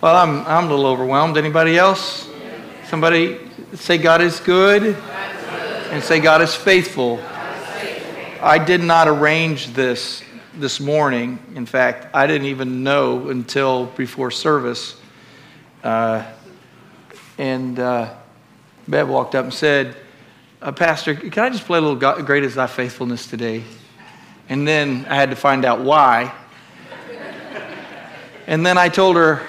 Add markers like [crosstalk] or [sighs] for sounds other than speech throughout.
Well, I'm, I'm a little overwhelmed. Anybody else? Somebody say God is good and say God is faithful. I did not arrange this this morning. In fact, I didn't even know until before service. Uh, and uh, Bev walked up and said, uh, Pastor, can I just play a little God, Great is Thy Faithfulness today? And then I had to find out why. and then I told her,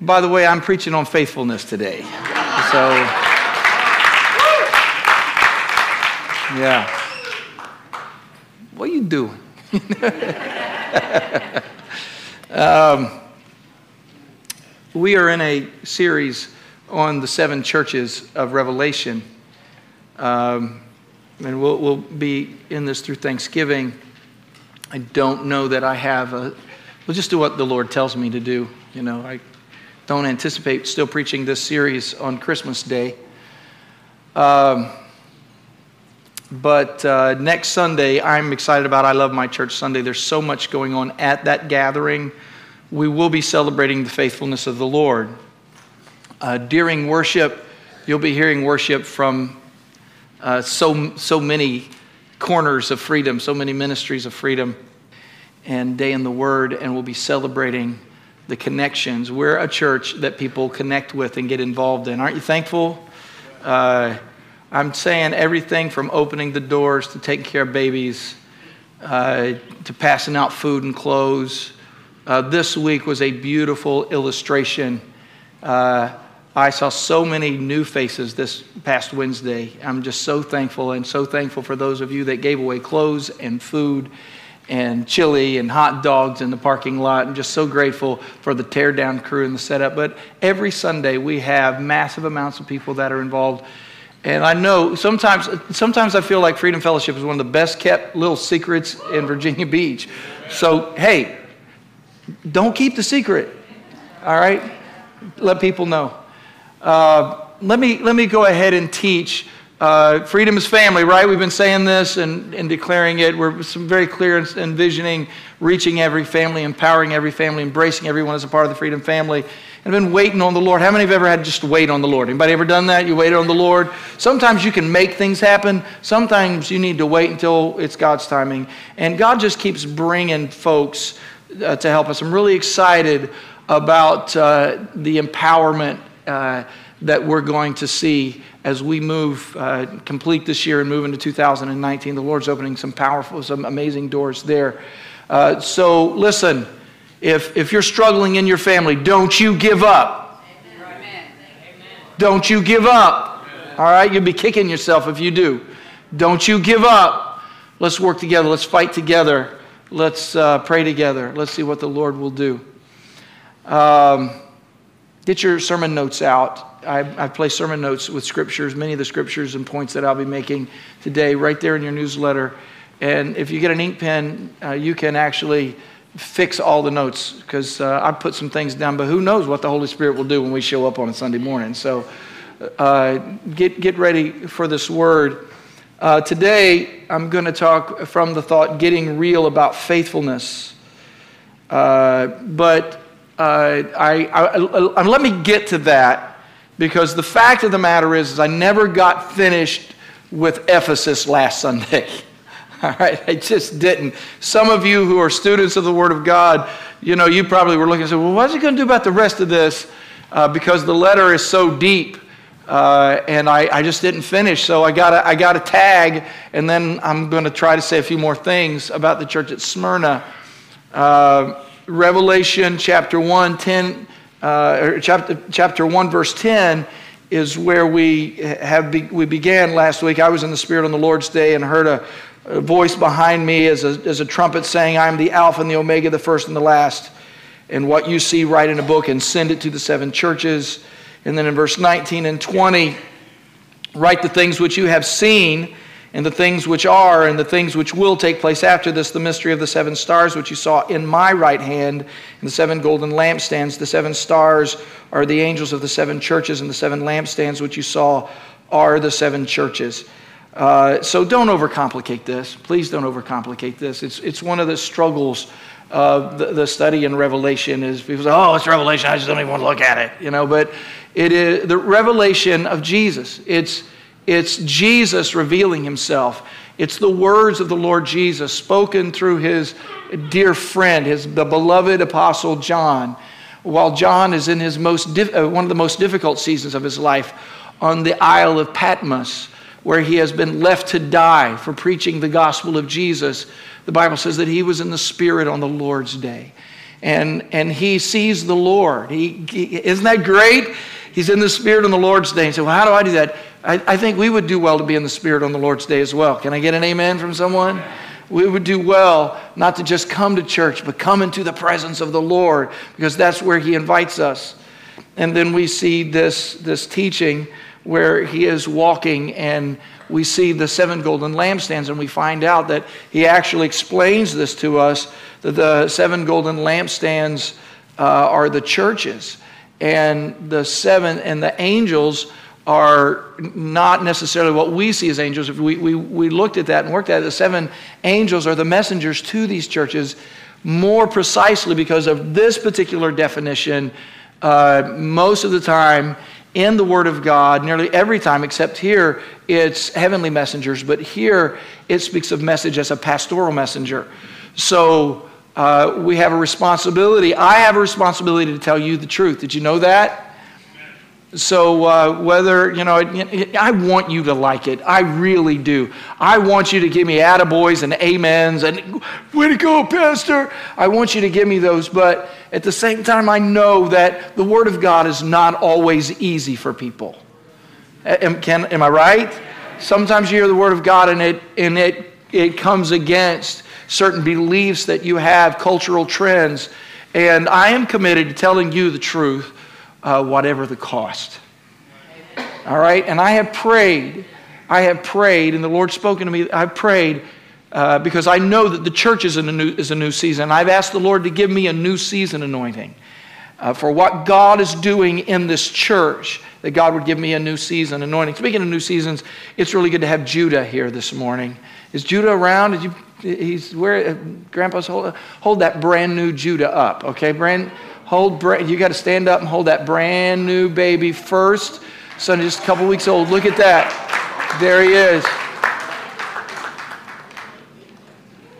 by the way, I'm preaching on faithfulness today. So, yeah. What are you doing? [laughs] um, we are in a series on the seven churches of Revelation. Um, and we'll, we'll be in this through Thanksgiving. I don't know that I have a, we'll just do what the Lord tells me to do. You know, I don't anticipate still preaching this series on Christmas Day. Um, but uh, next Sunday, I'm excited about I Love My Church Sunday. There's so much going on at that gathering. We will be celebrating the faithfulness of the Lord. Uh, during worship, you'll be hearing worship from uh, so, so many corners of freedom, so many ministries of freedom, and Day in the Word, and we'll be celebrating the connections. We're a church that people connect with and get involved in. Aren't you thankful? Uh, I'm saying everything from opening the doors to taking care of babies uh, to passing out food and clothes. Uh, this week was a beautiful illustration. Uh, I saw so many new faces this past Wednesday. I'm just so thankful and so thankful for those of you that gave away clothes and food and chili and hot dogs in the parking lot. I'm just so grateful for the teardown crew and the setup. But every Sunday we have massive amounts of people that are involved and I know sometimes, sometimes I feel like Freedom Fellowship is one of the best kept little secrets in Virginia Beach. So, hey, don't keep the secret, all right? Let people know. Uh, let, me, let me go ahead and teach. Uh, freedom is family, right? We've been saying this and, and declaring it. We're very clear in envisioning reaching every family, empowering every family, embracing everyone as a part of the Freedom family and been waiting on the Lord. How many have ever had just wait on the Lord? Anybody ever done that? You waited on the Lord. Sometimes you can make things happen. Sometimes you need to wait until it's God's timing. And God just keeps bringing folks uh, to help us. I'm really excited about uh, the empowerment uh, that we're going to see as we move uh, complete this year and move into 2019. The Lord's opening some powerful, some amazing doors there. Uh, so listen. If, if you're struggling in your family, don't you give up. Amen. Don't you give up. All right? You'll be kicking yourself if you do. Don't you give up. Let's work together. Let's fight together. Let's uh, pray together. Let's see what the Lord will do. Um, get your sermon notes out. I, I placed sermon notes with scriptures, many of the scriptures and points that I'll be making today, right there in your newsletter. And if you get an ink pen, uh, you can actually fix all the notes because uh, I put some things down, but who knows what the Holy Spirit will do when we show up on a Sunday morning. So uh, get, get ready for this word. Uh, today, I'm going to talk from the thought getting real about faithfulness. Uh, but uh, I, I, I, let me get to that because the fact of the matter is, is I never got finished with Ephesus last [laughs] Sunday. All right, I just didn't. Some of you who are students of the Word of God, you know, you probably were looking and said, well, what's he going to do about the rest of this? Uh, because the letter is so deep. Uh, and I, I, just didn't finish, so I got I got a tag, and then I'm going to try to say a few more things about the church at Smyrna. Uh, Revelation chapter 1, 10, uh, chapter, chapter 1, verse 10 is where we have be, we began last week. I was in the Spirit on the Lord's Day and heard a, a voice behind me as a, as a trumpet saying, I am the Alpha and the Omega, the first and the last. And what you see, write in a book and send it to the seven churches. And then in verse 19 and 20, write the things which you have seen, and the things which are, and the things which will take place after this, the mystery of the seven stars which you saw in my right hand, and the seven golden lampstands. The seven stars are the angels of the seven churches, and the seven lampstands which you saw are the seven churches. Uh, so don't overcomplicate this. Please don't overcomplicate this. It's, it's one of the struggles of the, the study in Revelation is people say, oh, it's Revelation, I just don't even want to look at it, you know, but it is the revelation of Jesus. It's, it's Jesus revealing himself. It's the words of the Lord Jesus spoken through his dear friend, his, the beloved apostle John, while John is in his most, uh, one of the most difficult seasons of his life on the Isle of Patmos, where he has been left to die for preaching the gospel of Jesus. The Bible says that he was in the Spirit on the Lord's day. And, and he sees the Lord. He, he isn't that great? He's in the Spirit on the Lord's day. He said, Well, how do I do that? I, I think we would do well to be in the Spirit on the Lord's day as well. Can I get an amen from someone? we would do well not to just come to church, but come into the presence of the Lord because that's where He invites us. And then we see this, this teaching where He is walking and we see the seven golden lampstands, and we find out that He actually explains this to us that the seven golden lampstands uh, are the churches, and the seven and the angels are not necessarily what we see as angels. If we, we, we looked at that and worked at it, the seven angels are the messengers to these churches more precisely because of this particular definition. Uh, most of the time in the Word of God, nearly every time, except here, it's heavenly messengers, but here it speaks of message as a pastoral messenger. So uh, we have a responsibility. I have a responsibility to tell you the truth. Did you know that? So, uh, whether, you know, I want you to like it. I really do. I want you to give me attaboys and amens and, way to go, Pastor. I want you to give me those. But at the same time, I know that the Word of God is not always easy for people. Am, can, am I right? Sometimes you hear the Word of God and it, and it, it comes against certain beliefs that you have, cultural trends. And I am committed to telling you the truth uh, whatever the cost. All right? And I have prayed. I have prayed, and the Lord's spoken to me. I've prayed uh, because I know that the church is, in a new, is a new season. I've asked the Lord to give me a new season anointing uh, for what God is doing in this church, that God would give me a new season anointing. Speaking of new seasons, it's really good to have Judah here this morning. Is Judah around? Did you? He's where? Uh, Grandpa's hold, hold that brand new Judah up, okay? Brand hold, you got to stand up and hold that brand new baby first. Son, just a couple weeks old. Look at that. There he is.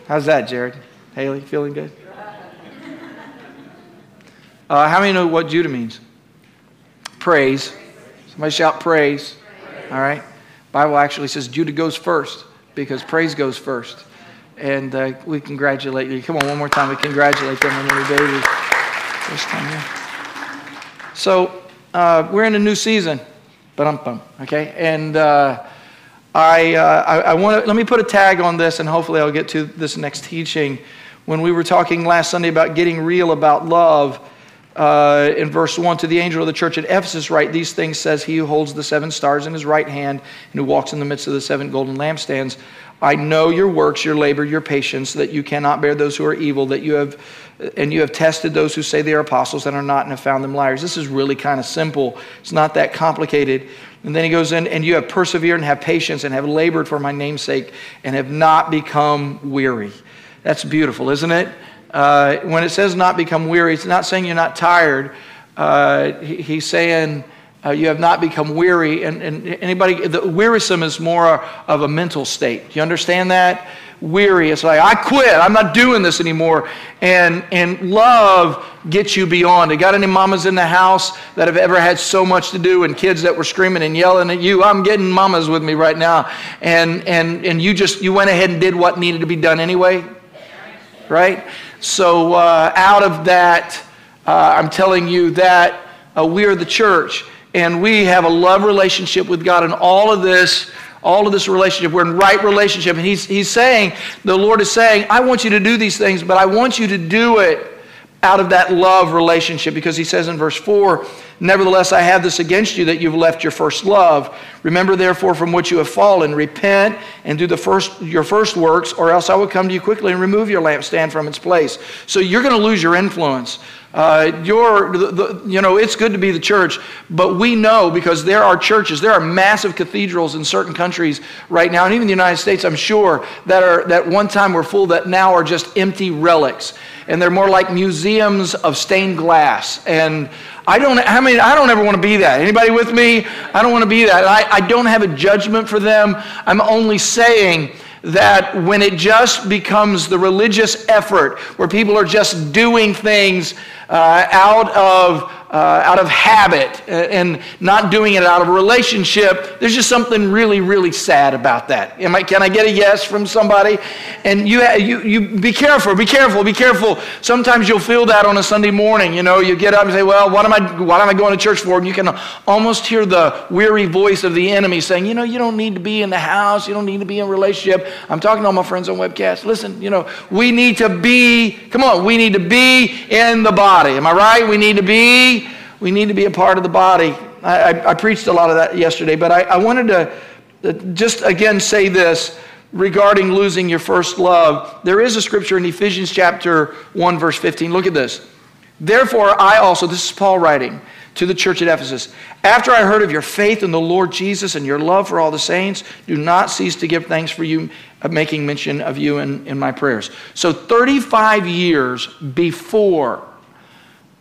How's that, Jared? Haley, feeling good? Uh, how many know what Judah means? Praise. Somebody shout praise. All right. Bible actually says Judah goes first because praise goes first. And uh, we congratulate you. Come on, one more time. We congratulate them on their baby. First time. So uh, we're in a new season, bum okay? And uh, I, uh, I, I want to let me put a tag on this, and hopefully I'll get to this next teaching. When we were talking last Sunday about getting real about love, uh, in verse 1 to the angel of the church at Ephesus, write these things says he who holds the seven stars in his right hand and who walks in the midst of the seven golden lampstands. I know your works, your labor, your patience, that you cannot bear those who are evil, that you have and you have tested those who say they are apostles and are not and have found them liars. This is really kind of simple. It's not that complicated. And then he goes in, and you have persevered and have patience and have labored for my name's sake and have not become weary. That's beautiful, isn't it? Uh, when it says not become weary, it's not saying you're not tired. Uh, he, he's saying uh, you have not become weary. And, and anybody, the wearisome is more of a mental state. Do you understand that? weary. It's like, I quit. I'm not doing this anymore. And, and love gets you beyond. You got any mamas in the house that have ever had so much to do and kids that were screaming and yelling at you? I'm getting mamas with me right now. And, and, and you just, you went ahead and did what needed to be done anyway? Right? So uh, out of that, uh, I'm telling you that uh, we are the church and we have a love relationship with God and all of this all of this relationship. We're in right relationship. And he's, he's saying, the Lord is saying, I want you to do these things, but I want you to do it out of that love relationship because he says in verse 4 Nevertheless, I have this against you that you've left your first love. Remember, therefore, from which you have fallen, repent and do the first, your first works, or else I will come to you quickly and remove your lampstand from its place. So you're going to lose your influence. Uh, you're, the, the, you know, it's good to be the church, but we know because there are churches, there are massive cathedrals in certain countries right now, and even the United States, I'm sure, that are that one time were full that now are just empty relics, and they're more like museums of stained glass. And I don't, I mean, I don't ever want to be that. Anybody with me? I don't want to be that. I, I don't have a judgment for them. I'm only saying that when it just becomes the religious effort where people are just doing things uh, out of uh, out of habit and not doing it out of relationship, there's just something really, really sad about that. Am I, can I get a yes from somebody? And you, you, you be careful, be careful, be careful. Sometimes you'll feel that on a Sunday morning. You know, you get up and say, well, what am I, what am I going to church for? And you can almost hear the weary voice of the enemy saying, you know, you don't need to be in the house. You don't need to be in relationship. I'm talking to all my friends on webcast. Listen, you know, we need to be, come on, we need to be in the body. Am I right? We need to be we need to be a part of the body. I, I, I preached a lot of that yesterday, but I, I wanted to just again say this regarding losing your first love. There is a scripture in Ephesians chapter 1, verse 15. Look at this. Therefore, I also, this is Paul writing to the church at Ephesus, after I heard of your faith in the Lord Jesus and your love for all the saints, do not cease to give thanks for you, uh, making mention of you in, in my prayers. So, 35 years before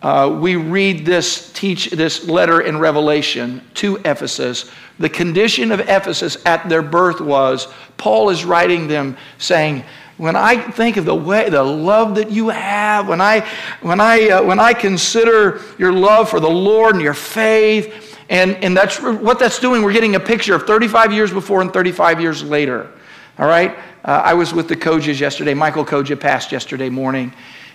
uh, we read this teach this letter in Revelation to Ephesus. The condition of Ephesus at their birth was Paul is writing them saying, when I think of the way, the love that you have, when I, when I, uh, when I consider your love for the Lord and your faith, and, and that's what that's doing. We're getting a picture of 35 years before and 35 years later. All right? Uh, I was with the Kojas yesterday. Michael Koja passed yesterday morning.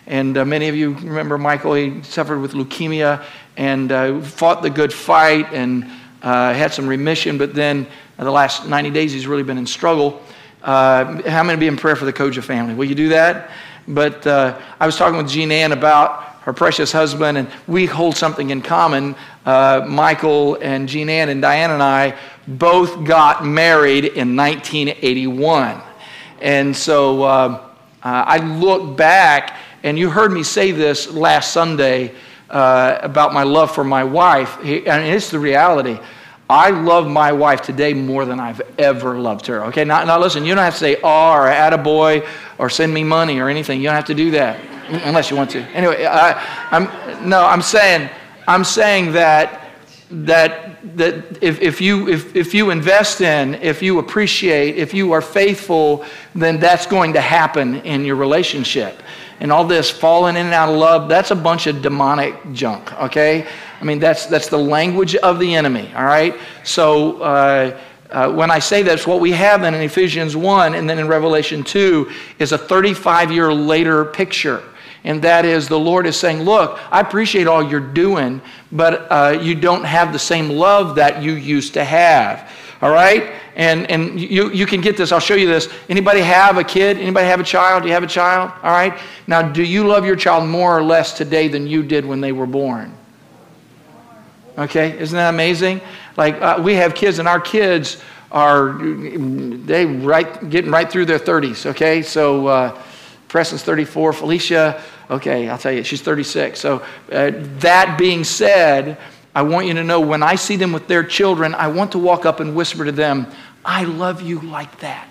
And uh, many of you remember Michael, he suffered with leukemia and uh, fought the good fight and uh, had some remission, but then uh, the last 90 days he's really been in struggle. Uh, how many be in prayer for the Koja family? Will you do that? But uh, I was talking with Jean Ann about her precious husband, and we hold something in common. Michael and Jean Ann and Diane and I both got married in 1981. And so I look back and you heard me say this last Sunday uh, about my love for my wife. And it's the reality. I love my wife today more than I've ever loved her. Okay, now, now listen, you don't have to say, oh, or attaboy, or send me money or anything. You don't have to do that unless you want to. Anyway, I, I'm, no, I'm saying, I'm saying that, that, that if, if, you, if, if you invest in, if you appreciate, if you are faithful, then that's going to happen in your relationship and all this falling in and out of love, that's a bunch of demonic junk, okay? I mean, that's, that's the language of the enemy, all right? So uh, uh, when I say that's what we have then in Ephesians 1 and then in Revelation 2 is a 35 year later picture. And that is the Lord is saying, Look, I appreciate all you're doing, but uh, you don't have the same love that you used to have. All right? And, and you, you can get this. I'll show you this. Anybody have a kid? Anybody have a child? Do you have a child? All right? Now, do you love your child more or less today than you did when they were born? Okay? Isn't that amazing? Like, uh, we have kids, and our kids are they right getting right through their 30s okay so uh, preston's 34 felicia okay i'll tell you she's 36 so uh, that being said I want you to know when I see them with their children, I want to walk up and whisper to them, I love you like that.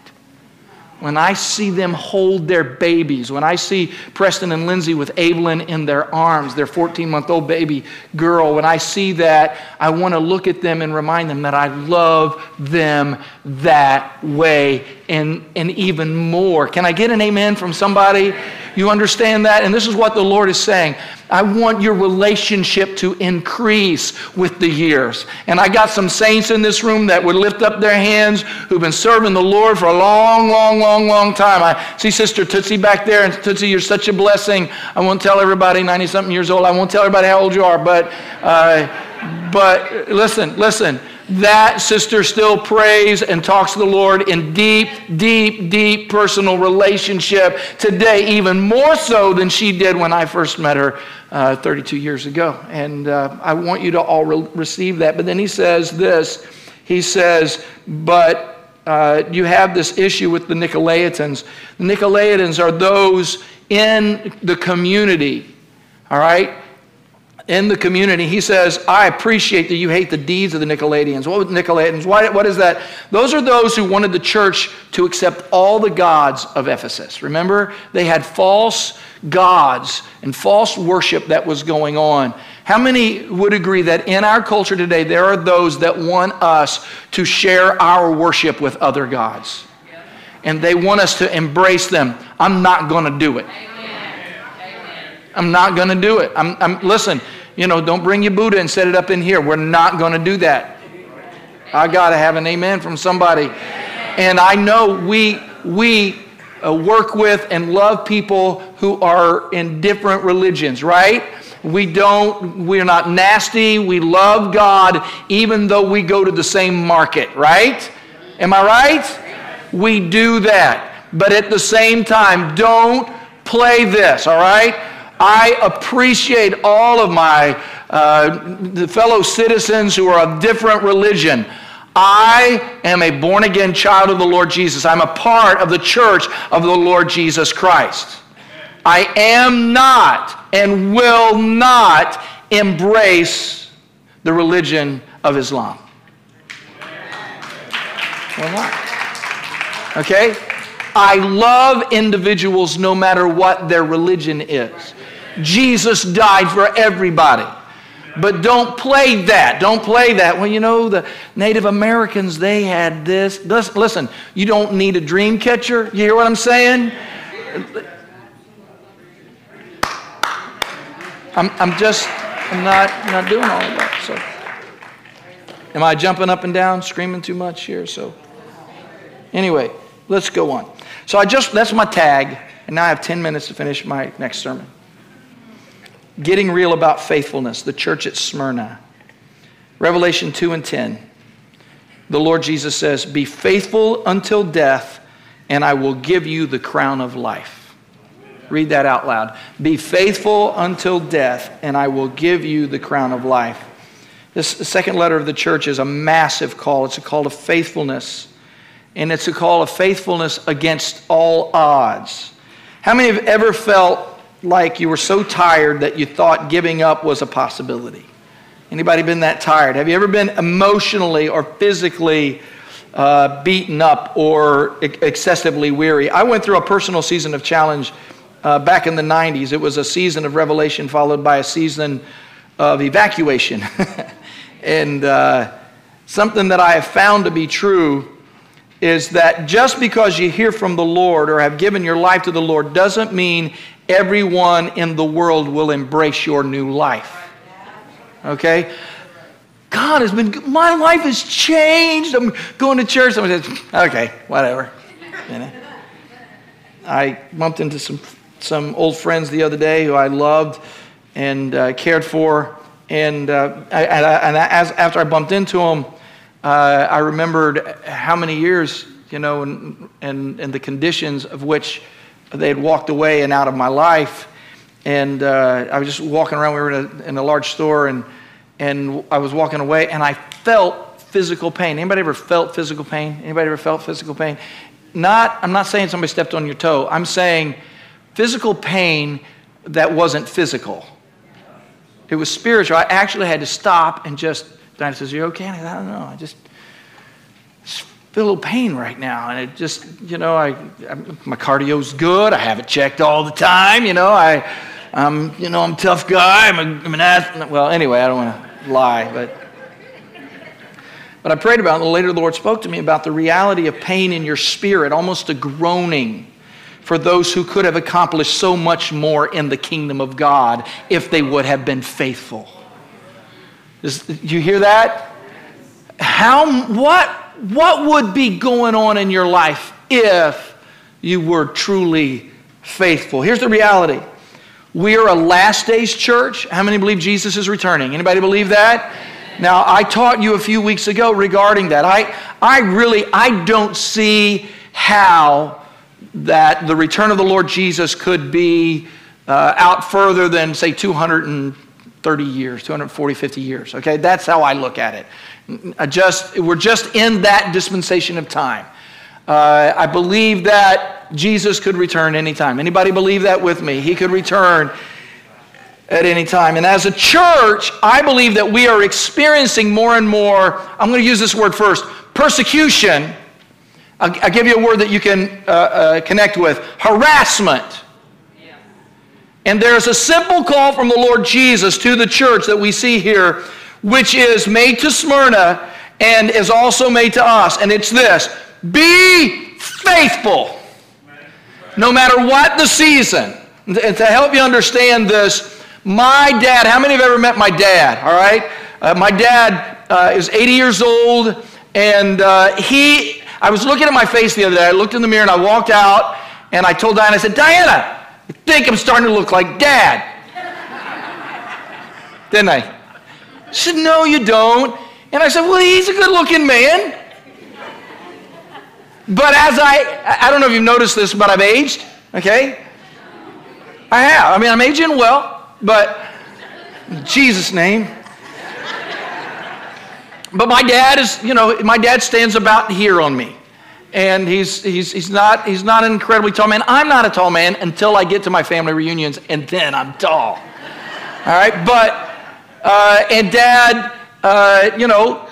When I see them hold their babies, when I see Preston and Lindsay with Evelyn in their arms, their 14 month old baby girl, when I see that, I want to look at them and remind them that I love them that way and, and even more. Can I get an amen from somebody? You understand that? And this is what the Lord is saying. I want your relationship to increase with the years. And I got some saints in this room that would lift up their hands who've been serving the Lord for a long, long, long, long time. I see Sister Tootsie back there, and Tootsie, you're such a blessing. I won't tell everybody, 90 something years old, I won't tell everybody how old you are, but, uh, but listen, listen that sister still prays and talks to the Lord in deep, deep, deep personal relationship today, even more so than she did when I first met her uh, 32 years ago. And uh, I want you to all re- receive that. But then he says this he says, but uh, you have this issue with the Nicolaitans. The Nicolaitans are those in the community, all right? In the community. He says, I appreciate that you hate the deeds of the Nicolaitans. What were Nicolaitans? Why, what is that? Those are those who wanted the church to accept all the gods of Ephesus. Remember, they had false gods and false worship that was going on. How many would agree that in our culture today, there are those that want us to share our worship with other gods? And they want us to embrace them. I'm not going to do it. I'm not going to do it. I'm, I'm, listen, you know, don't bring your Buddha and set it up in here. We're not going to do that. I got to have an amen from somebody. And I know we, we uh, work with and love people who are in different religions, right? We don't, we're not nasty. We love God even though we go to the same market, right? Am I right? We do that. But at the same time, don't play this, all right? I appreciate all of my uh, fellow citizens who are of different religion. I am a born again child of the Lord Jesus. I'm a part of the church of the Lord Jesus Christ. I am not and will not embrace the religion of Islam. Not. Okay? I love individuals no matter what their religion is. Jesus died for everybody. But don't play that. Don't play that. Well, you know, the Native Americans, they had this. Listen, you don't need a dream catcher. You hear what I'm saying? I'm, I'm just, I'm not, not doing all of that. So, am I jumping up and down, screaming too much here? So, anyway, let's go on. So, I just, that's my tag, and now I have 10 minutes to finish my next sermon. Getting real about faithfulness, the church at Smyrna. Revelation 2 and 10. The Lord Jesus says, Be faithful until death, and I will give you the crown of life. Read that out loud. Be faithful until death, and I will give you the crown of life. This second letter of the church is a massive call. It's a call to faithfulness, and it's a call of faithfulness against all odds. How many have ever felt like you were so tired that you thought giving up was a possibility? Anybody been that tired? Have you ever been emotionally or physically uh, beaten up or excessively weary? I went through a personal season of challenge uh, back in the 90s. It was a season of revelation followed by a season of evacuation. [laughs] and uh, something that I have found to be true is that just because you hear from the Lord or have given your life to the Lord doesn't mean everyone in the world will embrace your new life. Okay? God has been, my life has changed. I'm going to church. Someone says, okay, whatever. You know? I bumped into some, some old friends the other day who I loved and uh, cared for. And, uh, I, and as, after I bumped into them, uh, I remembered how many years, you know, and, and, and the conditions of which they had walked away and out of my life. And uh, I was just walking around. We were in a, in a large store, and, and I was walking away, and I felt physical pain. Anybody ever felt physical pain? Anybody ever felt physical pain? Not, I'm not saying somebody stepped on your toe. I'm saying physical pain that wasn't physical. It was spiritual. I actually had to stop and just Diana says, You okay? I, I don't know. I just feel a little pain right now. And it just, you know, I, I, my cardio's good. I have it checked all the time. You know, I, I'm, you know, I'm a tough guy. I'm, a, I'm an athlete. Well, anyway, I don't want to lie, but. But I prayed about it, and later the Lord spoke to me about the reality of pain in your spirit, almost a groaning for those who could have accomplished so much more in the kingdom of God if they would have been faithful. Is, you hear that? How, what, what would be going on in your life if you were truly faithful? Here's the reality. We are a last days church. How many believe Jesus is returning? Anybody believe that? Now, I taught you a few weeks ago regarding that. I, I really, I don't see how that the return of the Lord Jesus could be uh, out further than, say, 200 and 30 years, 240, 50 years. Okay, that's how I look at it. just, we're just in that dispensation of time. Uh, I believe that Jesus could return anytime. Anybody believe that with me? He could return. at any time. And as a church, I believe that we are experiencing more and more, I'm going to use this word first, persecution. I'll, I'll give you a word that you can uh, uh, connect with harassment. And there's a simple call from the Lord Jesus to the church that we see here, which is made to Smyrna and is also made to us. And it's this be faithful no matter what the season. And to help you understand this, my dad, how many have ever met my dad? All right? Uh, my dad uh, is 80 years old, and uh, he, I was looking at my face the other day. I looked in the mirror and I walked out, and I told Diana, I said, Diana, I think I'm starting to look like dad. Didn't I? She said, No, you don't. And I said, Well, he's a good looking man. But as I, I don't know if you've noticed this, but I've aged, okay? I have. I mean, I'm aging well, but Jesus' name. But my dad is, you know, my dad stands about here on me. And he's, he's, he's, not, he's not an incredibly tall man. I'm not a tall man until I get to my family reunions, and then I'm tall. All right? But, uh, and dad, uh, you know,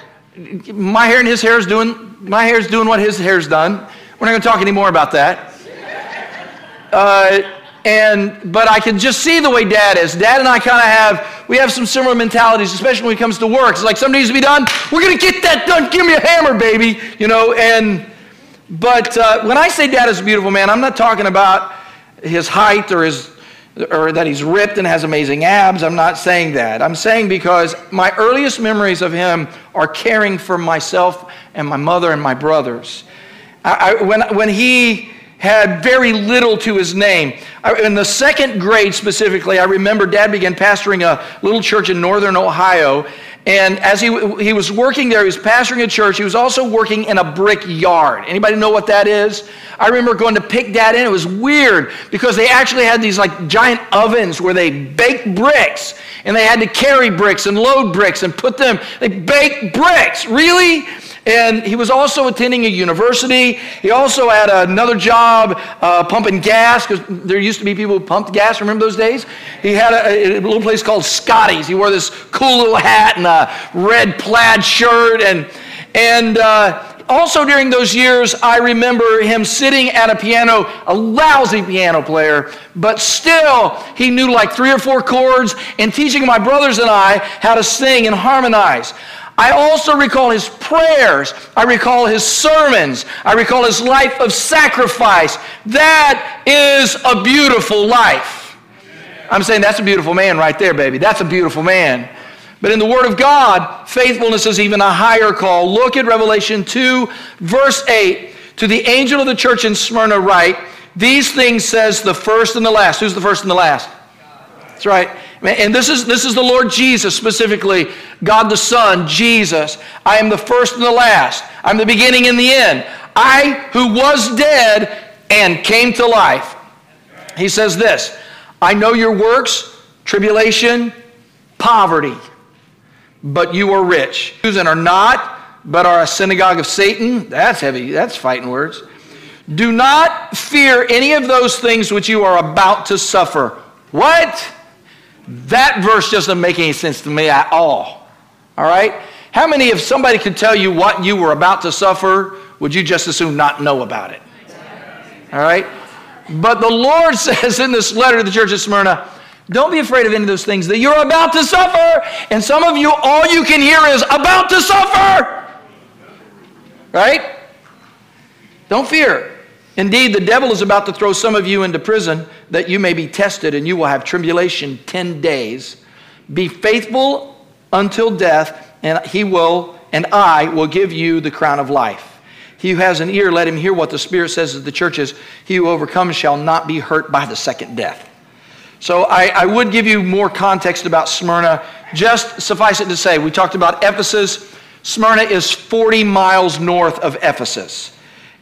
my hair and his hair is doing, my hair is doing what his hair's done. We're not going to talk anymore about that. Uh, and but I can just see the way Dad is. Dad and I kind of have we have some similar mentalities, especially when it comes to work. It's like something needs to be done. We're gonna get that done. Give me a hammer, baby. You know. And but uh, when I say Dad is a beautiful man, I'm not talking about his height or his or that he's ripped and has amazing abs. I'm not saying that. I'm saying because my earliest memories of him are caring for myself and my mother and my brothers. I, I, when when he had very little to his name. In the second grade specifically, I remember dad began pastoring a little church in northern Ohio. And as he, he was working there, he was pastoring a church. He was also working in a brick yard. Anybody know what that is? I remember going to pick dad in. It was weird because they actually had these like giant ovens where they baked bricks. And they had to carry bricks and load bricks and put them, they baked bricks. Really? And he was also attending a university. He also had another job uh, pumping gas because there used to be people who pumped gas. Remember those days? He had a, a, little place called Scotty's. He wore this cool little hat and a red plaid shirt. And, and uh, also during those years, I remember him sitting at a piano, a lousy piano player, but still he knew like three or four chords and teaching my brothers and I how to sing and harmonize. I also recall his prayers. I recall his sermons. I recall his life of sacrifice. That is a beautiful life. I'm saying that's a beautiful man right there, baby. That's a beautiful man. But in the Word of God, faithfulness is even a higher call. Look at Revelation 2, verse 8. To the angel of the church in Smyrna, write, These things says the first and the last. Who's the first and the last? That's right. And this is, this is the Lord Jesus specifically, God the Son, Jesus. I am the first and the last. I'm the beginning and the end. I who was dead and came to life. He says this I know your works, tribulation, poverty, but you are rich. And are not, but are a synagogue of Satan. That's heavy. That's fighting words. Do not fear any of those things which you are about to suffer. What? That verse doesn't make any sense to me at all. All right? How many, if somebody could tell you what you were about to suffer, would you just as soon not know about it? All right? But the Lord [laughs] says in this letter to the church of Smyrna, don't be afraid of any of those things that you're about to suffer. And some of you, all you can hear is about to suffer. Right? Don't fear. Indeed, the devil is about to throw some of you into prison that you may be tested, and you will have tribulation 10 days. Be faithful until death, and he will, and I will give you the crown of life. He who has an ear, let him hear what the Spirit says to the churches. He who overcomes shall not be hurt by the second death. So I, I would give you more context about Smyrna. Just suffice it to say, we talked about Ephesus. Smyrna is 40 miles north of Ephesus.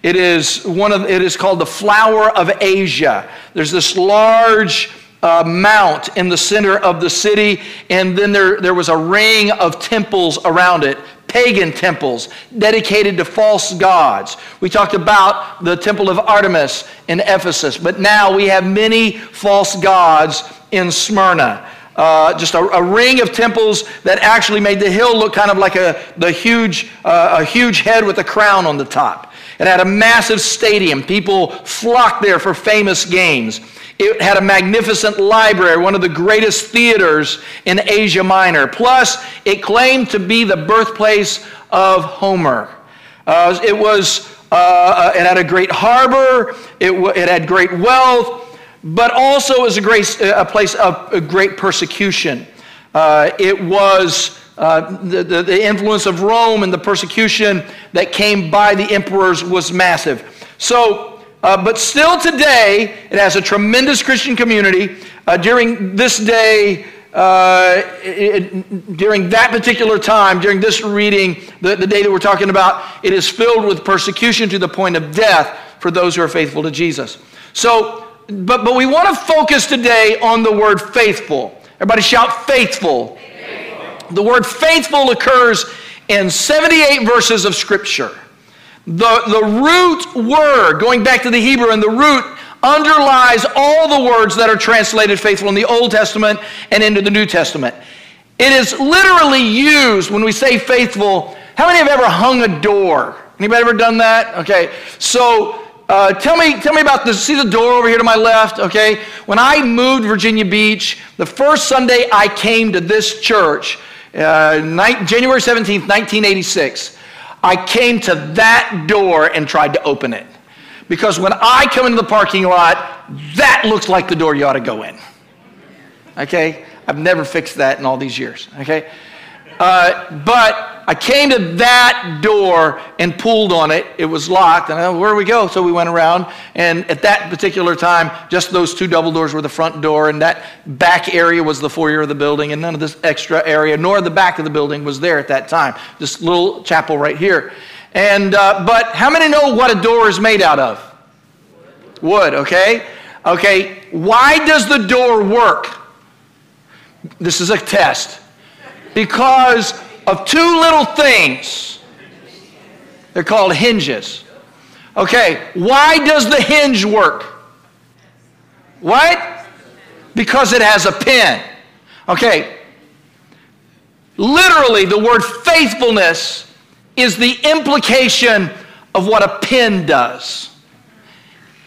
It is one of it is called the flower of Asia. There's this large uh, mount in the center of the city, and then there, there was a ring of temples around it, pagan temples dedicated to false gods. We talked about the temple of Artemis in Ephesus, but now we have many false gods in Smyrna. uh, just a, a, ring of temples that actually made the hill look kind of like a, the huge, uh, a huge head with a crown on the top. It had a massive stadium. People flocked there for famous games. It had a magnificent library, one of the greatest theaters in Asia Minor. Plus, it claimed to be the birthplace of Homer. Uh, it was, uh, it had a great harbor, it, it had great wealth, but also was a, great, a place of a great persecution. Uh, it was uh, the, the, the, influence of Rome and the persecution that came by the emperors was massive. So, uh, but still today, it has a tremendous Christian community. Uh, during this day, uh, it, during that particular time, during this reading, the, the day that we're talking about, it is filled with persecution to the point of death for those who are faithful to Jesus. So, but, but we want to focus today on the word faithful. Everybody shout faithful. The word faithful occurs in 78 verses of Scripture. The, the root word, going back to the Hebrew, and the root underlies all the words that are translated faithful in the Old Testament and into the New Testament. It is literally used when we say faithful. How many have ever hung a door? Anybody ever done that? Okay. So uh, tell me, tell me about this. See the door over here to my left, okay? When I moved Virginia Beach, the first Sunday I came to this church, uh, January 17th, 1986, I came to that door and tried to open it. Because when I come into the parking lot, that looks like the door you ought to go in. Okay? I've never fixed that in all these years. Okay? Uh, but I came to that door and pulled on it. It was locked. And I, where do we go? So we went around. And at that particular time, just those two double doors were the front door. And that back area was the foyer of the building. And none of this extra area, nor the back of the building, was there at that time. This little chapel right here. And, uh, but how many know what a door is made out of? Wood, okay? Okay, why does the door work? This is a test because of two little things. They're called hinges. Okay, why does the hinge work? What? Because it has a pin. Okay, literally, the word faithfulness is the implication of what a pin does.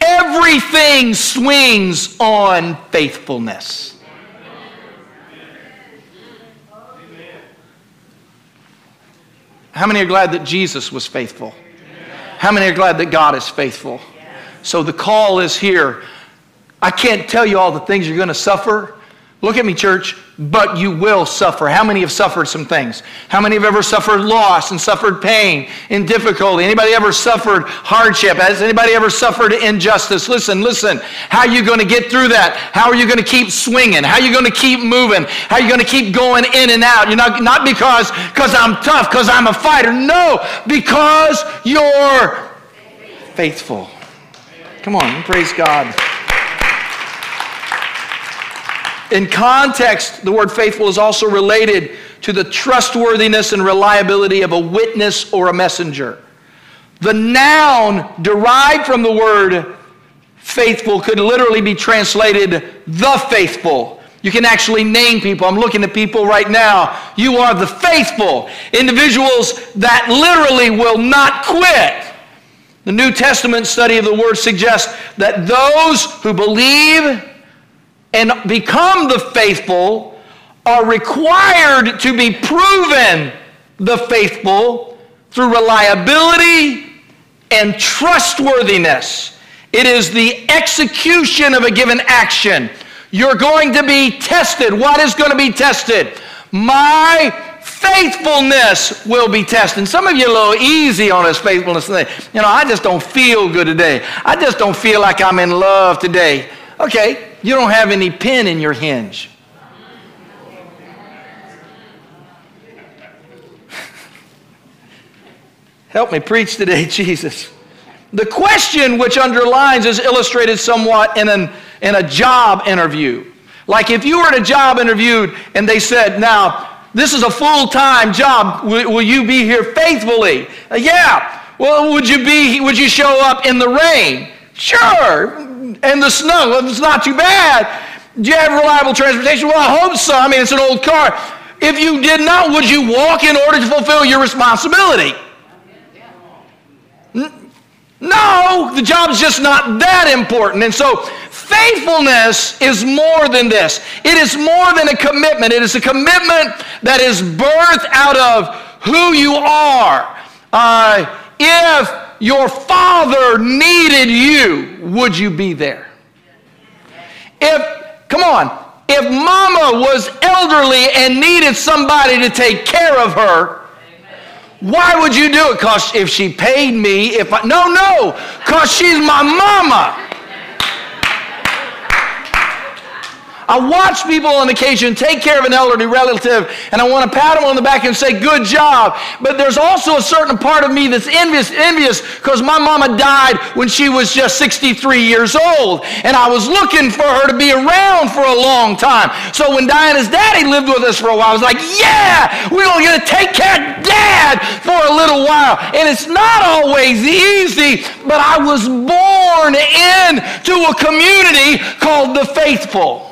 Everything swings on faithfulness. How many are glad that Jesus was faithful? How many are glad that God is faithful? So the call is here. I can't tell you all the things you're going to suffer. Look at me, church, but you will suffer. How many have suffered some things? How many have ever suffered loss and suffered pain and difficulty? Anybody ever suffered hardship? Has anybody ever suffered injustice? Listen, listen. How are you going to get through that? How are you going to keep swinging? How are you going to keep moving? How are you going to keep going in and out? You're not, not because because I'm tough, because I'm a fighter. No, because you're faithful. Come on, praise God. In context, the word faithful is also related to the trustworthiness and reliability of a witness or a messenger. The noun derived from the word faithful could literally be translated the faithful. You can actually name people. I'm looking at people right now. You are the faithful individuals that literally will not quit. The New Testament study of the word suggests that those who believe and become the faithful are required to be proven the faithful through reliability and trustworthiness. It is the execution of a given action. You're going to be tested. What is going to be tested? My faithfulness will be tested. Some of you are a little easy on this faithfulness thing. You know, I just don't feel good today. I just don't feel like I'm in love today. Okay, you don't have any pin in your hinge. [laughs] Help me preach today, [laughs] Jesus. The question which underlines is illustrated somewhat in, an, in a job interview. Like if you were at a job interview and they said, now, this is a full-time job. Will, will you be here faithfully? Uh, yeah. Well, would you be, would you show up in the rain? Sure and the snow. It's not too bad. Do you have reliable transportation? Well, I hope so. I mean, it's an old car. If you did not, would you walk in order to fulfill your responsibility? No, the job's just not that important. And so faithfulness is more than this. It is more than a commitment. It is a commitment that is birthed out of who you are. Uh, if your father needed you, would you be there? If, come on, if mama was elderly and needed somebody to take care of her, why would you do it? Because if she paid me, if I, no, no, because she's my mama. I watch people on occasion take care of an elderly relative, and I want to pat them on the back and say, Good job. But there's also a certain part of me that's envious envious because my mama died when she was just 63 years old, and I was looking for her to be around for a long time. So when Diana's daddy lived with us for a while, I was like, Yeah, we're going to take care of dad for a little while. And it's not always easy, but I was born into a community called the faithful.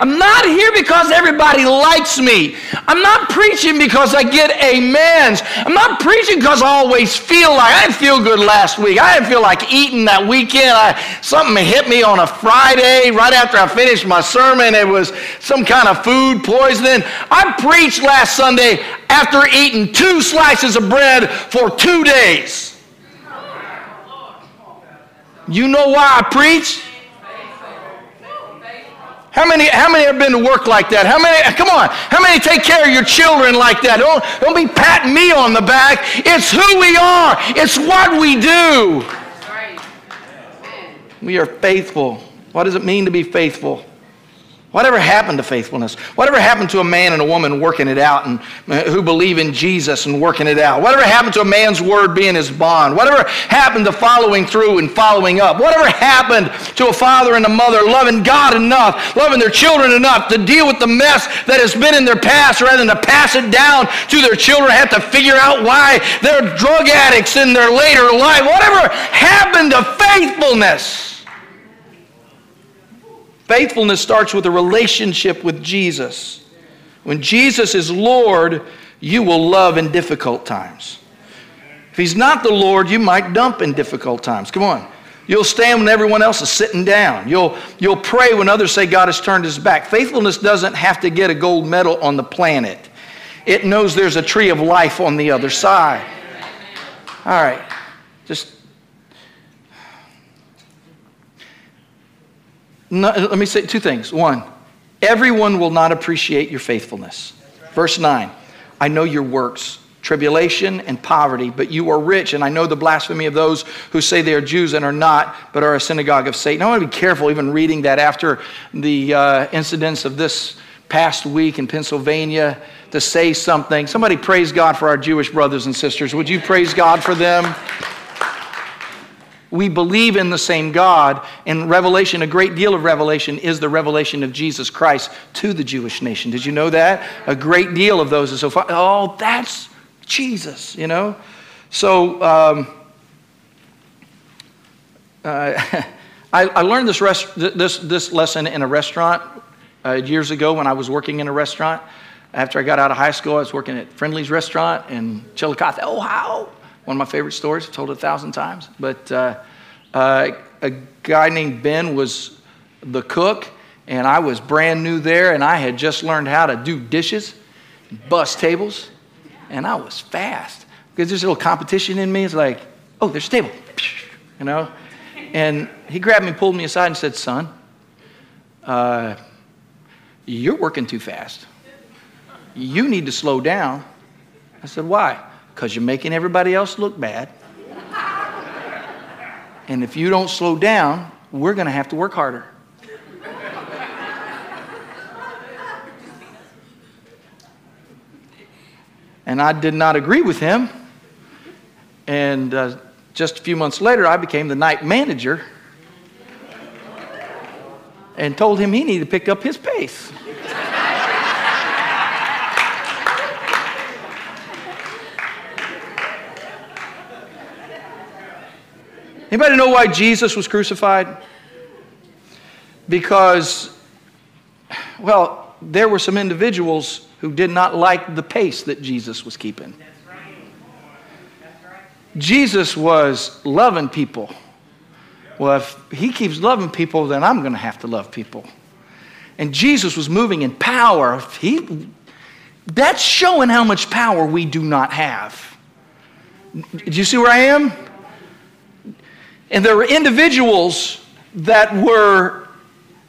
I'm not here because everybody likes me. I'm not preaching because I get amens. I'm not preaching because I always feel like I didn't feel good last week. I didn't feel like eating that weekend. I, something hit me on a Friday right after I finished my sermon. It was some kind of food poisoning. I preached last Sunday after eating two slices of bread for two days. You know why I preach? How many, how many have been to work like that? How many, come on, how many take care of your children like that? Don't, don't be patting me on the back. It's who we are, it's what we do. We are faithful. What does it mean to be faithful? Whatever happened to faithfulness? Whatever happened to a man and a woman working it out and uh, who believe in Jesus and working it out? Whatever happened to a man's word being his bond? Whatever happened to following through and following up? Whatever happened to a father and a mother loving God enough, loving their children enough to deal with the mess that has been in their past rather than to pass it down to their children, have to figure out why they're drug addicts in their later life? Whatever happened to faithfulness? Faithfulness starts with a relationship with Jesus. When Jesus is Lord, you will love in difficult times. If he's not the Lord, you might dump in difficult times. Come on. You'll stand when everyone else is sitting down. You'll, you'll pray when others say God has turned his back. Faithfulness doesn't have to get a gold medal on the planet, it knows there's a tree of life on the other side. All right. Just Let me say two things. One, everyone will not appreciate your faithfulness. Verse 9, I know your works, tribulation and poverty, but you are rich, and I know the blasphemy of those who say they are Jews and are not, but are a synagogue of Satan. I want to be careful even reading that after the uh, incidents of this past week in Pennsylvania to say something. Somebody praise God for our Jewish brothers and sisters. Would you praise God for them? We believe in the same God. And Revelation, a great deal of Revelation is the revelation of Jesus Christ to the Jewish nation. Did you know that? A great deal of those are so far. Oh, that's Jesus, you know? So, um, [laughs] uh, [laughs] I, I, learned this, this, this lesson in a restaurant uh, years ago when I was working in a restaurant. After I got out of high school, I was working at Friendly's restaurant in Chillicothe, Ohio. One of my favorite stories. I've told it a thousand times. But uh, uh, a guy named Ben was the cook, and I was brand new there, and I had just learned how to do dishes, bus tables, and I was fast because there's a little competition in me. It's like, oh, there's a table, [laughs] you know. And he grabbed me, pulled me aside, and said, "Son, uh, you're working too fast. You need to slow down." I said, "Why?" Because you're making everybody else look bad. and if you don't slow down, we're going to have to work harder. and I did not agree with him. And uh, just a few months later, I became the night manager and told him he needed to pick up his pace. Anybody know why Jesus was crucified? Because Well, there were some individuals who did not like the pace that Jesus was keeping. Jesus was loving people. Well, if he keeps loving people, then I'm going to have to love people. And Jesus was moving in power. He, that's showing how much power we do not have. Do you see where I am? And there were individuals that were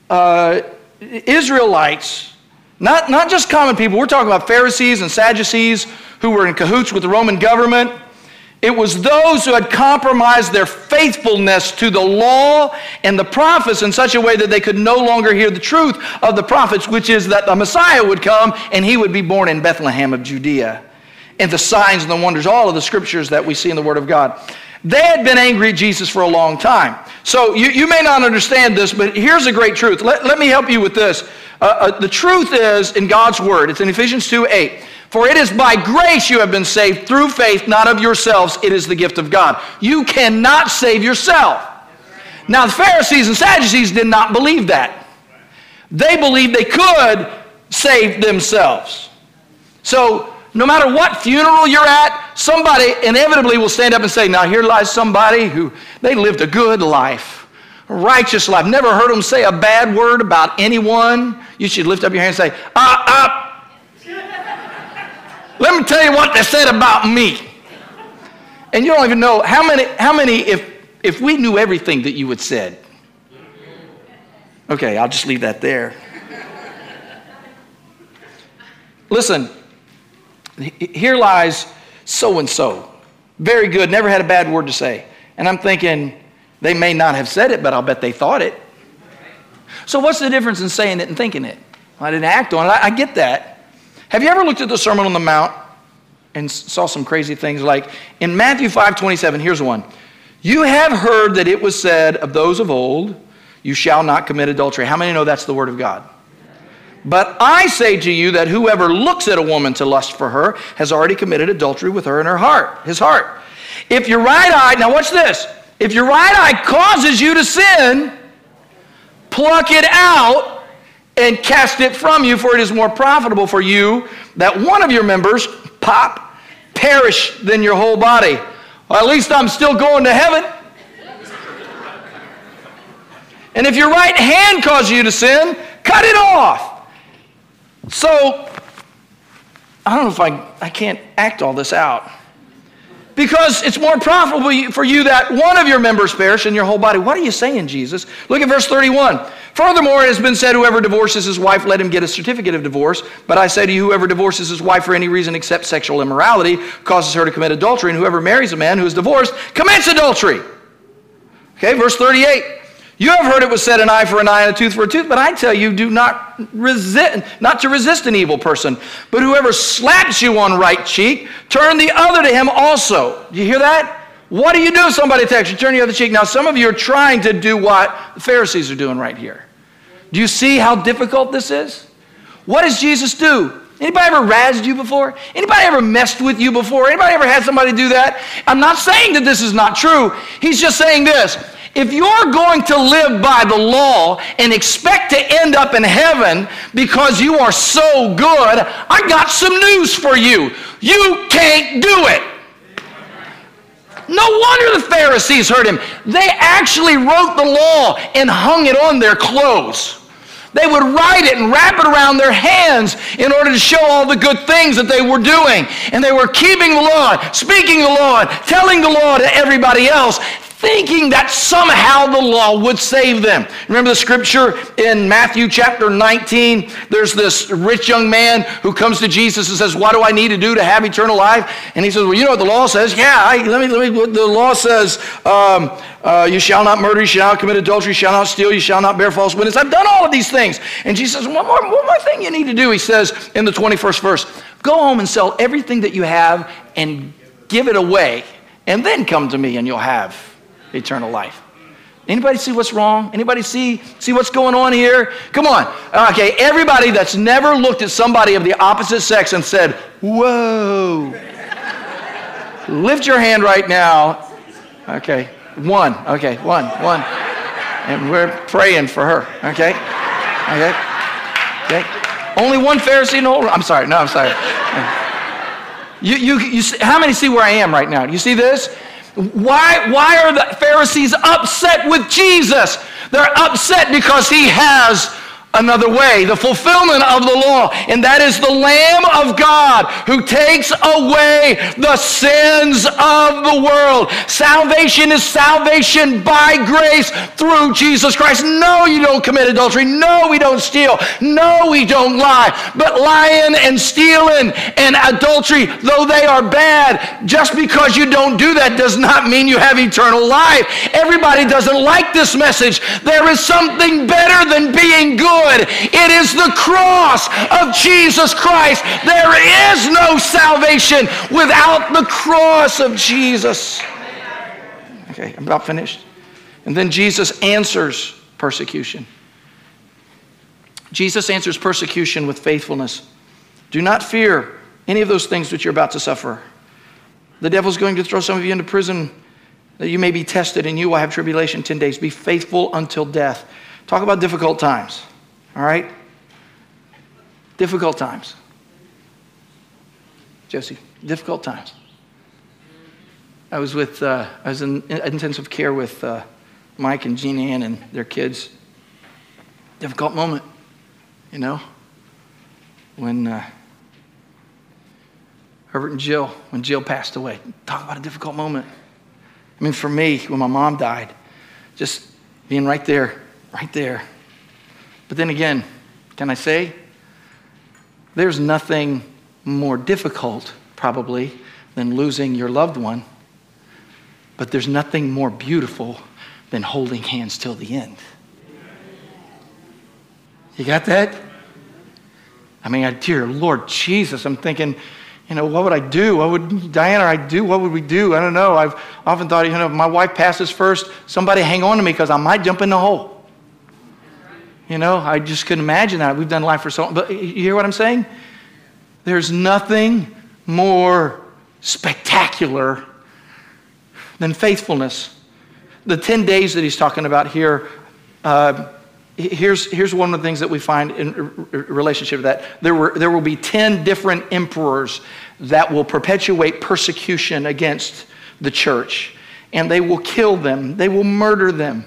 uh, Israelites, not, not just common people. We're talking about Pharisees and Sadducees who were in cahoots with the Roman government. It was those who had compromised their faithfulness to the law and the prophets in such a way that they could no longer hear the truth of the prophets, which is that the Messiah would come and he would be born in Bethlehem of Judea. And the signs and the wonders, all of the scriptures that we see in the Word of God. They had been angry at Jesus for a long time. So you, you may not understand this, but here's a great truth. Let, let me help you with this. Uh, uh, the truth is in God's Word, it's in Ephesians 2 8. For it is by grace you have been saved through faith, not of yourselves. It is the gift of God. You cannot save yourself. Now, the Pharisees and Sadducees did not believe that. They believed they could save themselves. So, no matter what funeral you're at, somebody inevitably will stand up and say, Now, here lies somebody who they lived a good life, a righteous life. Never heard them say a bad word about anyone. You should lift up your hand and say, Ah, ah, [laughs] let me tell you what they said about me. And you don't even know how many, how many, if, if we knew everything that you had said. Okay, I'll just leave that there. [laughs] Listen, here lies so and so. Very good, never had a bad word to say. And I'm thinking, they may not have said it, but I'll bet they thought it. So, what's the difference in saying it and thinking it? I didn't act on it. I, I get that. Have you ever looked at the Sermon on the Mount and saw some crazy things? Like in Matthew 5 27, here's one. You have heard that it was said of those of old, You shall not commit adultery. How many know that's the word of God? But I say to you that whoever looks at a woman to lust for her has already committed adultery with her in her heart, his heart. If your right eye, now watch this. If your right eye causes you to sin, pluck it out and cast it from you, for it is more profitable for you that one of your members, pop, perish than your whole body. Well, at least I'm still going to heaven. And if your right hand causes you to sin, cut it off. So, I don't know if I, I can't act all this out. Because it's more profitable for you that one of your members perish in your whole body. What are you saying, Jesus? Look at verse 31. Furthermore, it has been said, whoever divorces his wife, let him get a certificate of divorce. But I say to you, whoever divorces his wife for any reason except sexual immorality causes her to commit adultery, and whoever marries a man who is divorced commits adultery. Okay, verse 38. You have heard it was said, an eye for an eye and a tooth for a tooth, but I tell you, do not resist, not to resist an evil person. But whoever slaps you on right cheek, turn the other to him also. Do you hear that? What do you do if somebody attacks you? Turn the other cheek. Now, some of you are trying to do what the Pharisees are doing right here. Do you see how difficult this is? What does Jesus do? Anybody ever razzed you before? Anybody ever messed with you before? Anybody ever had somebody do that? I'm not saying that this is not true. He's just saying this. If you're going to live by the law and expect to end up in heaven because you are so good, I got some news for you. You can't do it. No wonder the Pharisees heard him. They actually wrote the law and hung it on their clothes. They would write it and wrap it around their hands in order to show all the good things that they were doing. And they were keeping the law, speaking the law, telling the law to everybody else thinking that somehow the law would save them. Remember the scripture in Matthew chapter 19? There's this rich young man who comes to Jesus and says, What do I need to do to have eternal life? And he says, Well, you know what the law says? Yeah, I, let, me, let me, the law says, um, uh, You shall not murder, you shall not commit adultery, you shall not steal, you shall not bear false witness. I've done all of these things. And Jesus says, One more, one more thing you need to do, he says in the 21st verse Go home and sell everything that you have and give it away, and then come to me and you'll have eternal life. Anybody see what's wrong? Anybody see see what's going on here? Come on. Okay, everybody that's never looked at somebody of the opposite sex and said, "Whoa." Lift your hand right now. Okay. One. Okay, one. One. And we're praying for her. Okay? Okay. Okay? Only one Pharisee in the whole I'm sorry. No, I'm sorry. You, you, you, how many see where I am right now? Do you see this? Why, why are the Pharisees upset with Jesus? They're upset because he has another way, the fulfillment of the law, and that is the Lamb of God who takes away the sins of the world. Salvation is salvation by grace through Jesus Christ. No, you don't commit adultery. No, we don't steal. No, we don't lie. But lying and stealing and adultery, though they are bad, just because you don't do that does not mean you have eternal life. Everybody doesn't like this message. There is something better than being good good. It is the cross of Jesus Christ. There is no salvation without the cross of Jesus. Okay, I'm about finished. And then Jesus answers persecution. Jesus answers persecution with faithfulness. Do not fear any of those things which you're about to suffer. The devil's going to throw some of you into prison that you may be tested, and you will have tribulation 10 days. Be faithful until death. Talk about difficult times. All right? Difficult times. Jesse, difficult times. I was with, uh, I was in intensive care with uh, Mike and Jean Ann and their kids. Difficult moment, you know, when uh, Herbert and Jill, when Jill passed away. Talk about a difficult moment. I mean, for me, when my mom died, just being right there, right there, but then again, can I say, there's nothing more difficult, probably, than losing your loved one, but there's nothing more beautiful than holding hands till the end. You got that? I mean, dear Lord Jesus, I'm thinking, you know, what would I do? What would Diana or I do? What would we do? I don't know. I've often thought, you know, if my wife passes first, somebody hang on to me because I might jump in the hole. You know, I just couldn't imagine that. We've done life for so long. But you hear what I'm saying? There's nothing more spectacular than faithfulness. The 10 days that he's talking about here, uh, here's, here's one of the things that we find in relationship to that. There, were, there will be 10 different emperors that will perpetuate persecution against the church, and they will kill them, they will murder them.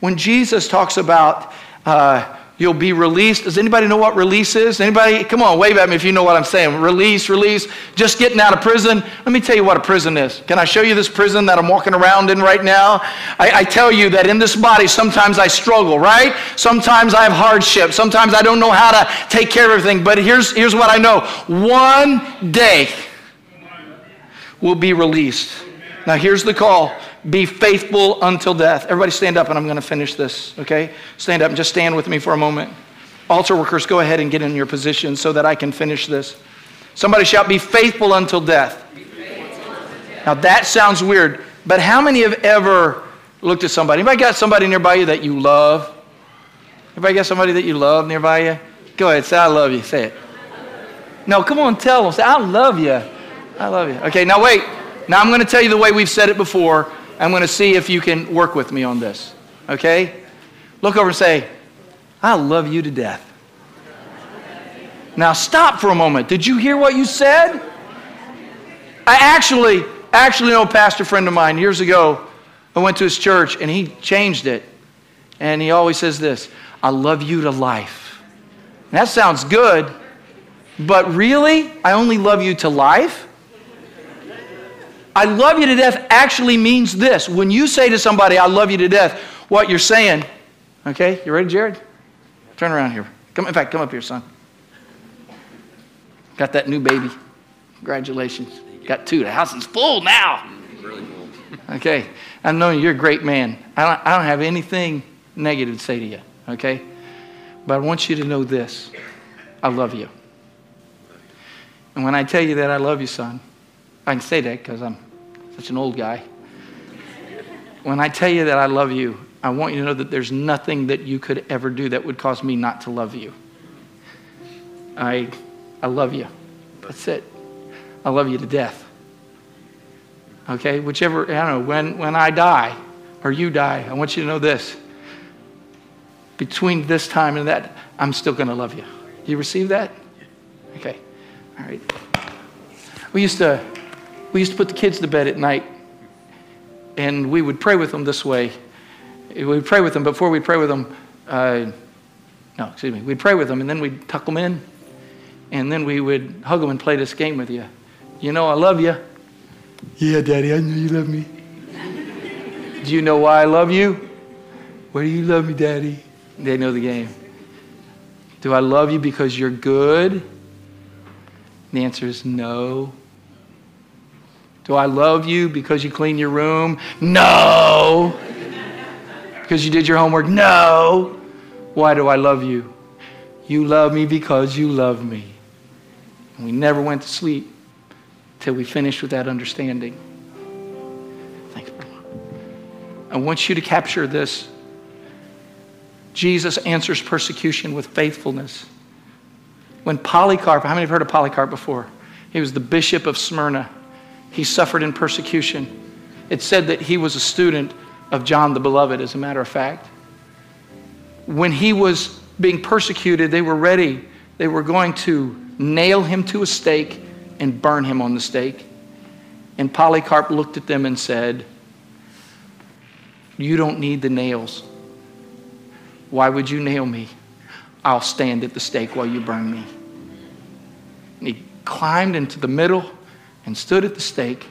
When Jesus talks about uh, you'll be released. Does anybody know what release is? Anybody? Come on, wave at me if you know what I'm saying. Release, release. Just getting out of prison. Let me tell you what a prison is. Can I show you this prison that I'm walking around in right now? I, I tell you that in this body, sometimes I struggle, right? Sometimes I have hardship. Sometimes I don't know how to take care of everything. But here's, here's what I know one day will be released. Now, here's the call be faithful until death. Everybody stand up and I'm going to finish this, okay? Stand up and just stand with me for a moment. Altar workers, go ahead and get in your position so that I can finish this. Somebody shout, be faithful until death. Now that sounds weird, but how many have ever looked at somebody? Anybody got somebody nearby you that you love? Anybody got somebody that you love nearby you? Go ahead, say I love you. Say it. No, come on, tell them. Say, I love you. I love you. Okay, now wait. Now I'm going to tell you the way we've said it before. I'm going to see if you can work with me on this. Okay? Look over and say, I love you to death. Now stop for a moment. Did you hear what you said? I actually, actually know a pastor friend of mine years ago. I went to his church and he changed it. And he always says this I love you to life. And that sounds good, but really, I only love you to life? I love you to death actually means this. When you say to somebody, I love you to death, what you're saying, okay, you ready, Jared? Turn around here. Come, in fact, come up here, son. Got that new baby. Congratulations. Got two. The house is full now. Really okay. I know you're a great man. I don't, I don't have anything negative to say to you, okay? But I want you to know this I love you. And when I tell you that I love you, son, I can say that because I'm such an old guy. When I tell you that I love you, I want you to know that there's nothing that you could ever do that would cause me not to love you. I, I love you. That's it. I love you to death. Okay? Whichever, I don't know, when, when I die or you die, I want you to know this. Between this time and that, I'm still going to love you. You receive that? Okay. All right. We used to we used to put the kids to bed at night and we would pray with them this way. We would pray with them before we pray with them. Uh, no, excuse me. We'd pray with them and then we'd tuck them in and then we would hug them and play this game with you. You know, I love you. Yeah, Daddy, I know you love me. do you know why I love you? Why do you love me, Daddy? They know the game. Do I love you because you're good? The answer is no. Do I love you because you clean your room? No. because you did your homework? No. Why do I love you? You love me because you love me. And we never went to sleep till we finished with that understanding. Thanks, I want you to capture this. Jesus answers persecution with faithfulness. When Polycarp, how many have heard of Polycarp before? He was the bishop of Smyrna. He suffered in persecution. It said that he was a student of John the Beloved, as a matter of fact. When he was being persecuted, they were ready. They were going to nail him to a stake and burn him on the stake. And Polycarp looked at them and said, You don't need the nails. Why would you nail me? I'll stand at the stake while you burn me. And he climbed into the middle and stood at the stake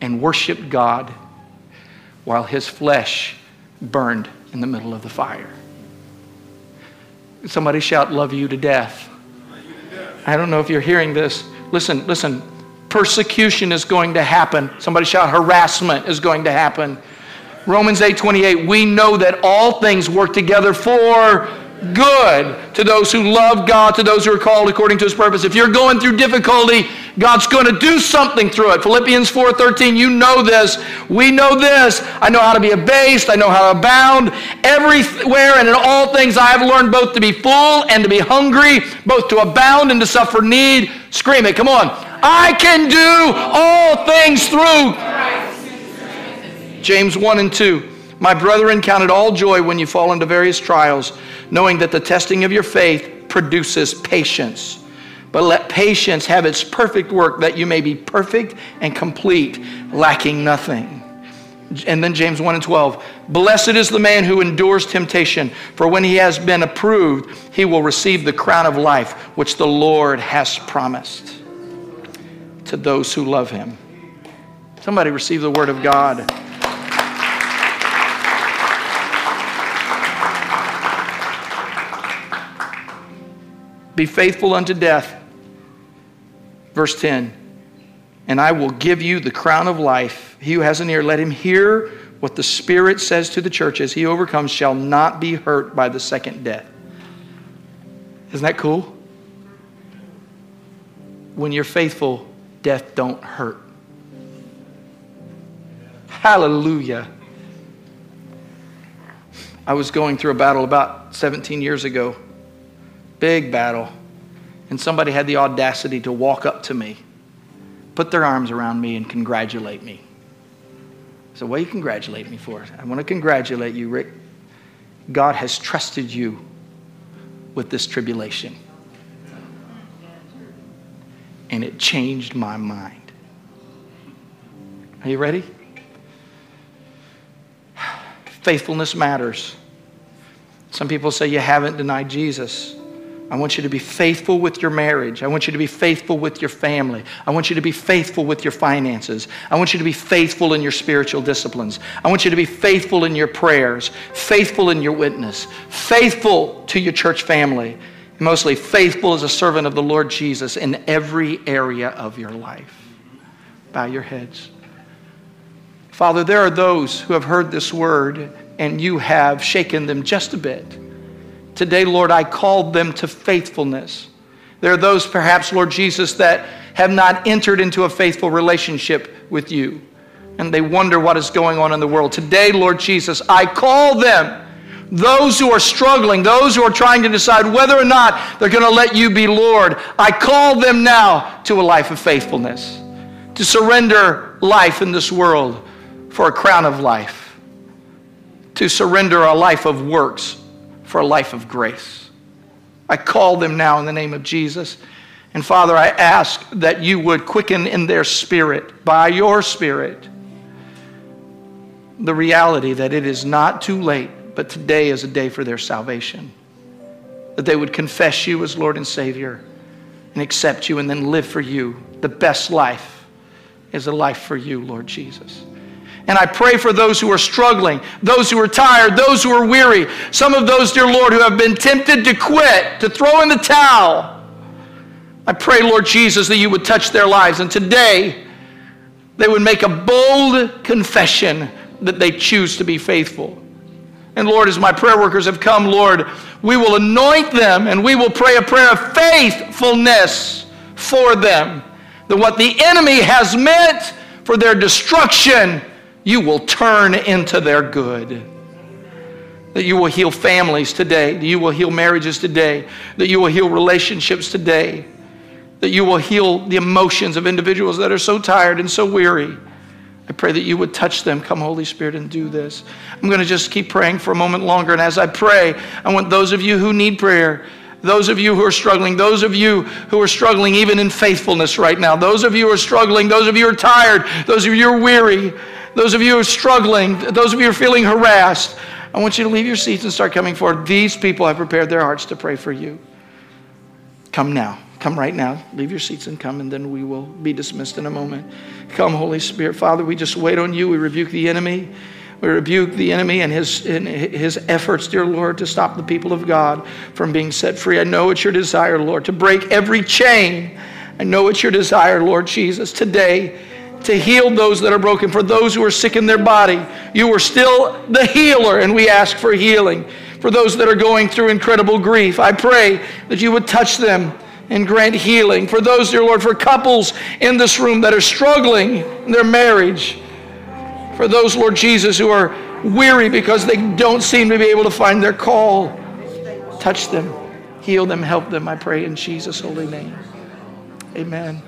and worshiped God while his flesh burned in the middle of the fire. Somebody shout, Love you to death. I don't know if you're hearing this. Listen, listen. Persecution is going to happen. Somebody shout, harassment is going to happen. Romans 8 28, we know that all things work together for good to those who love God, to those who are called according to his purpose. If you're going through difficulty, God's going to do something through it. Philippians 4:13, you know this. We know this. I know how to be abased, I know how to abound. Everywhere and in all things I have learned both to be full and to be hungry, both to abound and to suffer need. Scream it. Come on. I can do all things through James 1 and 2. My brethren, count it all joy when you fall into various trials, knowing that the testing of your faith produces patience. But let patience have its perfect work, that you may be perfect and complete, lacking nothing. And then James 1 and 12. Blessed is the man who endures temptation, for when he has been approved, he will receive the crown of life which the Lord has promised to those who love him. Somebody receive the word of God. Be faithful unto death. Verse 10 And I will give you the crown of life. He who has an ear, let him hear what the Spirit says to the churches. He overcomes shall not be hurt by the second death. Isn't that cool? When you're faithful, death don't hurt. Hallelujah. I was going through a battle about 17 years ago Big battle. And somebody had the audacity to walk up to me, put their arms around me, and congratulate me. So, what do you congratulate me for? I want to congratulate you, Rick. God has trusted you with this tribulation. And it changed my mind. Are you ready? [sighs] Faithfulness matters. Some people say you haven't denied Jesus. I want you to be faithful with your marriage. I want you to be faithful with your family. I want you to be faithful with your finances. I want you to be faithful in your spiritual disciplines. I want you to be faithful in your prayers, faithful in your witness, faithful to your church family, and mostly faithful as a servant of the Lord Jesus in every area of your life. Bow your heads. Father, there are those who have heard this word and you have shaken them just a bit. Today, Lord, I called them to faithfulness. There are those, perhaps, Lord Jesus, that have not entered into a faithful relationship with you, and they wonder what is going on in the world. Today, Lord Jesus, I call them. Those who are struggling, those who are trying to decide whether or not they're going to let you be Lord, I call them now to a life of faithfulness, to surrender life in this world for a crown of life, to surrender a life of works for a life of grace. I call them now in the name of Jesus. And Father, I ask that you would quicken in their spirit, by your spirit, the reality that it is not too late, but today is a day for their salvation. That they would confess you as Lord and Savior and accept you and then live for you. The best life is a life for you, Lord Jesus. And I pray for those who are struggling, those who are tired, those who are weary, some of those, dear Lord, who have been tempted to quit, to throw in the towel. I pray, Lord Jesus, that you would touch their lives. And today, they would make a bold confession that they choose to be faithful. And Lord, as my prayer workers have come, Lord, we will anoint them and we will pray a prayer of faithfulness for them. That what the enemy has meant for their destruction, you will turn into their good. That you will heal families today, that you will heal marriages today, that you will heal relationships today, that you will heal the emotions of individuals that are so tired and so weary. I pray that you would touch them. Come, Holy Spirit, and do this. I'm going to just keep praying for a moment longer. And as I pray, I want those of you who need prayer, those of you who are struggling, those of you who are struggling even in faithfulness right now, those of you who are struggling, those of you who are tired, those of you who are weary, those of you who are struggling, those of you who are feeling harassed, I want you to leave your seats and start coming forward. These people have prepared their hearts to pray for you. Come now. Come right now. Leave your seats and come, and then we will be dismissed in a moment. Come, Holy Spirit. Father, we just wait on you. We rebuke the enemy. We rebuke the enemy and his, and his efforts, dear Lord, to stop the people of God from being set free. I know it's your desire, Lord, to break every chain. I know it's your desire, Lord Jesus, today to heal those that are broken, for those who are sick in their body. You are still the healer, and we ask for healing. For those that are going through incredible grief, I pray that you would touch them and grant healing. For those, dear Lord, for couples in this room that are struggling in their marriage. For those, Lord Jesus, who are weary because they don't seem to be able to find their call. Touch them, heal them, help them, I pray in Jesus' holy name. Amen.